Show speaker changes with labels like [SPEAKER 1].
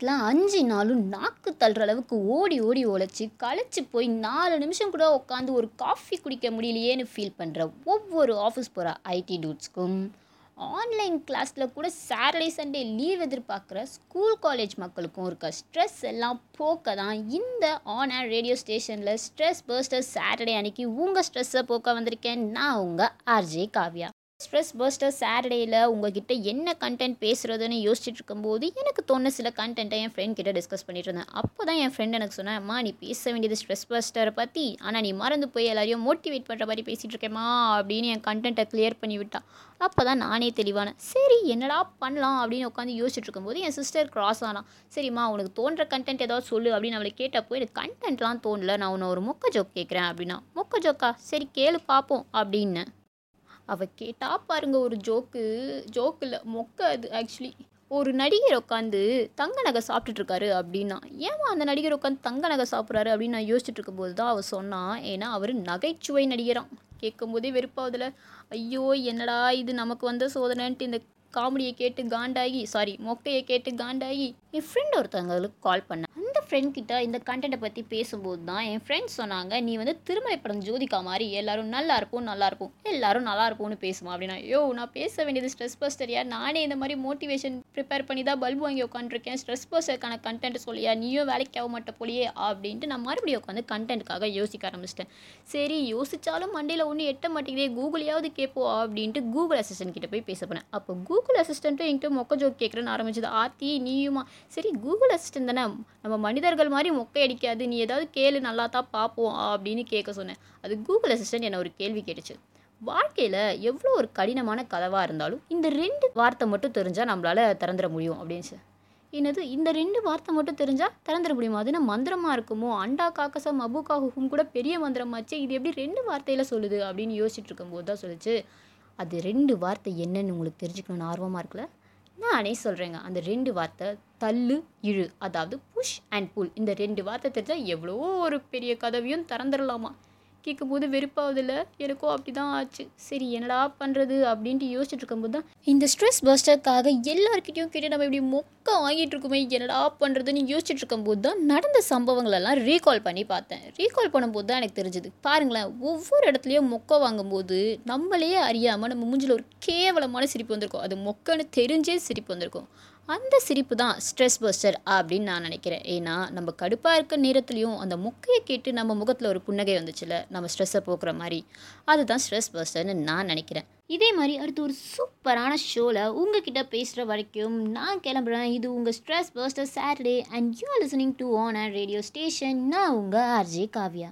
[SPEAKER 1] நேரத்தில் அஞ்சு நாளும் நாக்கு தள்ளுற அளவுக்கு ஓடி ஓடி உழைச்சி களைச்சி போய் நாலு நிமிஷம் கூட உட்காந்து ஒரு காஃபி குடிக்க முடியலையேன்னு ஃபீல் பண்ணுற ஒவ்வொரு ஆஃபீஸ் போகிற ஐடி டூட்ஸ்க்கும் ஆன்லைன் கிளாஸில் கூட சாட்டர்டே சண்டே லீவ் எதிர்பார்க்குற ஸ்கூல் காலேஜ் மக்களுக்கும் இருக்க ஸ்ட்ரெஸ் எல்லாம் போக்க தான் இந்த ஆன் ஏர் ரேடியோ ஸ்டேஷனில் ஸ்ட்ரெஸ் பர்ஸ்டர் சாட்டர்டே அன்னைக்கு உங்கள் ஸ்ட்ரெஸ்ஸை போக்க வந்திருக்கேன். நான் உங்கள் ஆர்ஜே காவ்யா. ஸ்ட்ரெஸ் பர்ஸ்டர் சாட்டர்டேயில் உங்ககிட்ட என்ன கண்டென்ட் பேசுகிறதுன்னு யோசிச்சுட்டு இருக்கும்போது எனக்கு தோணு சில கண்டென்ட்டை என் ஃப்ரெண்ட் கிட்ட டிஸ்கஸ் பண்ணிட்டு இருந்தேன். அப்போ தான் என் ஃப்ரெண்ட் எனக்கு சொன்னேன் அம்மா நீ பேச வேண்டியது ஸ்ட்ரெஸ் பஸ்டரை பற்றி ஆனால் நீ மறந்து போய் எல்லாரையும் மோட்டிவேட் பண்ணுற மாதிரி பேசிகிட்டு இருக்கேம்மா அப்படின்னு என் கண்டென்ட்டை கிளியர் பண்ணி விட்டா அப்போ தான் நானே தெளிவானேன். சரி என்னடா பண்ணலாம்? அப்படின்னு உட்காந்து யோசிச்சுட்டு இருக்கும்போது என் சிஸ்டர் கிராஸ் ஆனான் சரிம்மா உனக்கு தோன்ற கண்டென்ட் ஏதாவது சொல்லு அப்படின்னு அவளை கேட்டப்போ எனக்கு கண்டென்ட்லாம் தோணல நான் உன்னை ஒரு மொக்க ஜோக் கேட்குறேன் அப்படின்னா மொக்க ஜோக்கா சரி கேளு பார்ப்போம் அப்படின்னு அவள் கேட்டா பாருங்க ஒரு ஜோக்கு ஜோக்கு இல்லை மொக்க அது ஆக்சுவலி ஒரு நடிகர் உட்காந்து தங்க நகை சாப்பிட்டுட்டு இருக்காரு அப்படின்னா ஏமா அந்த நடிகர் உட்காந்து தங்க நகை சாப்பிட்றாரு அப்படின்னு நான் யோசிச்சுட்டு இருக்கும்போது தான் அவள் சொன்னான் ஏன்னா அவர் நகைச்சுவை நடிகரான் கேட்கும்போதே வெறுப்பாவதில் ஐயோ என்னடா இது நமக்கு வந்த சோதனைன்ட்டு இந்த காமெடியை கேட்டு காண்டாகி சாரி மொக்கையை கேட்டு காண்டாகி என் ஃப்ரெண்ட் ஒருத்தவங்களுக்கு கால் பண்ணேன் அந்த ஃப்ரெண்ட் கிட்ட இந்த கண்டென்ட்டை பற்றி பேசும்போது தான் என் ஃப்ரெண்ட்ஸ் சொன்னாங்க நீ வந்து திருமலை படம் ஜோதிகா மாதிரி எல்லாரும் நல்லா இருப்போம் நல்லா இருக்கும் எல்லாரும் நல்லா இருப்போம்னு பேசுமா? அப்படின்னா யோ நான் பேச வேண்டியது ஸ்ட்ரெஸ் பஸ்டரியா நானே இந்த மாதிரி மோட்டிவேஷன் ப்ரிப்பேர் பண்ணி தான் பல்பு வாங்கி உட்காந்துருக்கேன் ஸ்ட்ரெஸ் பஸ்டருக்கான கண்டென்ட் சொல்லியா? நீயும் வேலைக்கு ஆக மாட்ட போலியே? அப்படின்ட்டு நான் மறுபடியும் உட்காந்து கண்டென்ட்டுக்காக யோசிக்க ஆரம்பிச்சிட்டேன். சரி யோசிச்சாலும் மண்டையில் ஒன்றும் எட்ட மாட்டேங்குதே கூகுளையாவது கேட்போம் அப்படின்ட்டு கூகுள் அசிஸ்டன்ட் கிட்ட போய் பேச போனேன். அப்போ கூகுள் அசிஸ்டண்ட்டும் என்கிட்ட மொக்க ஜோக் கேட்குறேன்னு ஆரம்பிச்சது. ஆத்தி நீயுமா? சரி கூகுள் அசிஸ்டன்ட் தானே? நம்ம மனிதர்கள் மாதிரி மொக்கை அடிக்காது நீ ஏதாவது கேளு நல்லா தான் பார்ப்போம் அப்படின்னு கேட்க சொன்னேன். அது கூகுள் அசிஸ்டன்ட் என்ன ஒரு கேள்வி கேட்டுச்சு. வாழ்க்கையில் எவ்வளோ ஒரு கடினமான கதவாக இருந்தாலும் இந்த ரெண்டு வார்த்தை மட்டும் தெரிஞ்சால் நம்மளால் திறந்துட முடியும் அப்படின்ச்சு என்னது இந்த ரெண்டு வார்த்தை மட்டும் தெரிஞ்சால் திறந்துட முடியுமா? அது என்ன மந்திரமாக இருக்குமோ? அண்டா காக்கசம் அபு காகுக்கும் கூட பெரிய மந்திரமாச்சு இது எப்படி ரெண்டு வார்த்தையில் சொல்லுது அப்படின்னு யோசிச்சுட்டு இருக்கும்போது தான் சொல்லிச்சு. அது ரெண்டு வார்த்தை என்னன்னு உங்களுக்கு தெரிஞ்சுக்கணும்னு ஆர்வமாக இருக்குல்ல? நானே சொல்கிறேங்க அந்த ரெண்டு வார்த்தை தள்ளு இழு. அதாவது புஷ் அண்ட் புல் இந்த ரெண்டு வார்த்தை தெரிஞ்சால் எவ்வளோ ஒரு பெரிய கதவையும் திறந்துடலாமா கேட்கும்போது வெறுப்பாவதில்ல. எனக்கும் அப்படி தான் ஆச்சு. சரி என்னடா பண்ணுறது அப்படின்ட்டு யோசிச்சுட்டு இருக்கும்போது தான் இந்த ஸ்ட்ரெஸ் பஸ்டருக்காக எல்லாருக்கிட்டையும் கேட்டு நம்ம இப்படி மொக்க வாங்கிட்டு இருக்குமே என்னடா பண்ணுறதுன்னு யோசிச்சுட்டு இருக்கும்போது தான் நடந்த சம்பவங்களெல்லாம் ரீகால் பண்ணி பார்த்தேன். ரீகால் பண்ணும்போது தான் எனக்கு தெரிஞ்சுது. பாருங்களேன் ஒவ்வொரு இடத்துலையும் மொக்க வாங்கும்போது நம்மளே அறியாமல் நம்ம மூஞ்சில் ஒரு கேவலமான சிரிப்பு வந்திருக்கும். அது மொக்கன்னு தெரிஞ்சே சிரிப்பு வந்திருக்கும். அந்த சிரிப்பு தான் ஸ்ட்ரெஸ் பஸ்டர் அப்படின்னு நான் நினைக்கிறேன். ஏன்னா நம்ம கடுப்பாக இருக்க நேரத்துலையும் அந்த முக்கையை கேட்டு நம்ம முகத்தில் ஒரு புன்னகை வந்துச்சுல நம்ம ஸ்ட்ரெஸ்ஸை போக்குற மாதிரி. அதுதான் ஸ்ட்ரெஸ் பஸ்டர்னு நான் நினைக்கிறேன். இதே மாதிரி அடுத்து ஒரு சூப்பரான ஷோவில் உங்ககிட்ட பேசுகிற வரைக்கும் நான் கிளம்புறேன். இது உங்கள் stress buster Saturday and you are listening to on and radio station நான் உங்கள் ஆர்ஜே காவ்யா.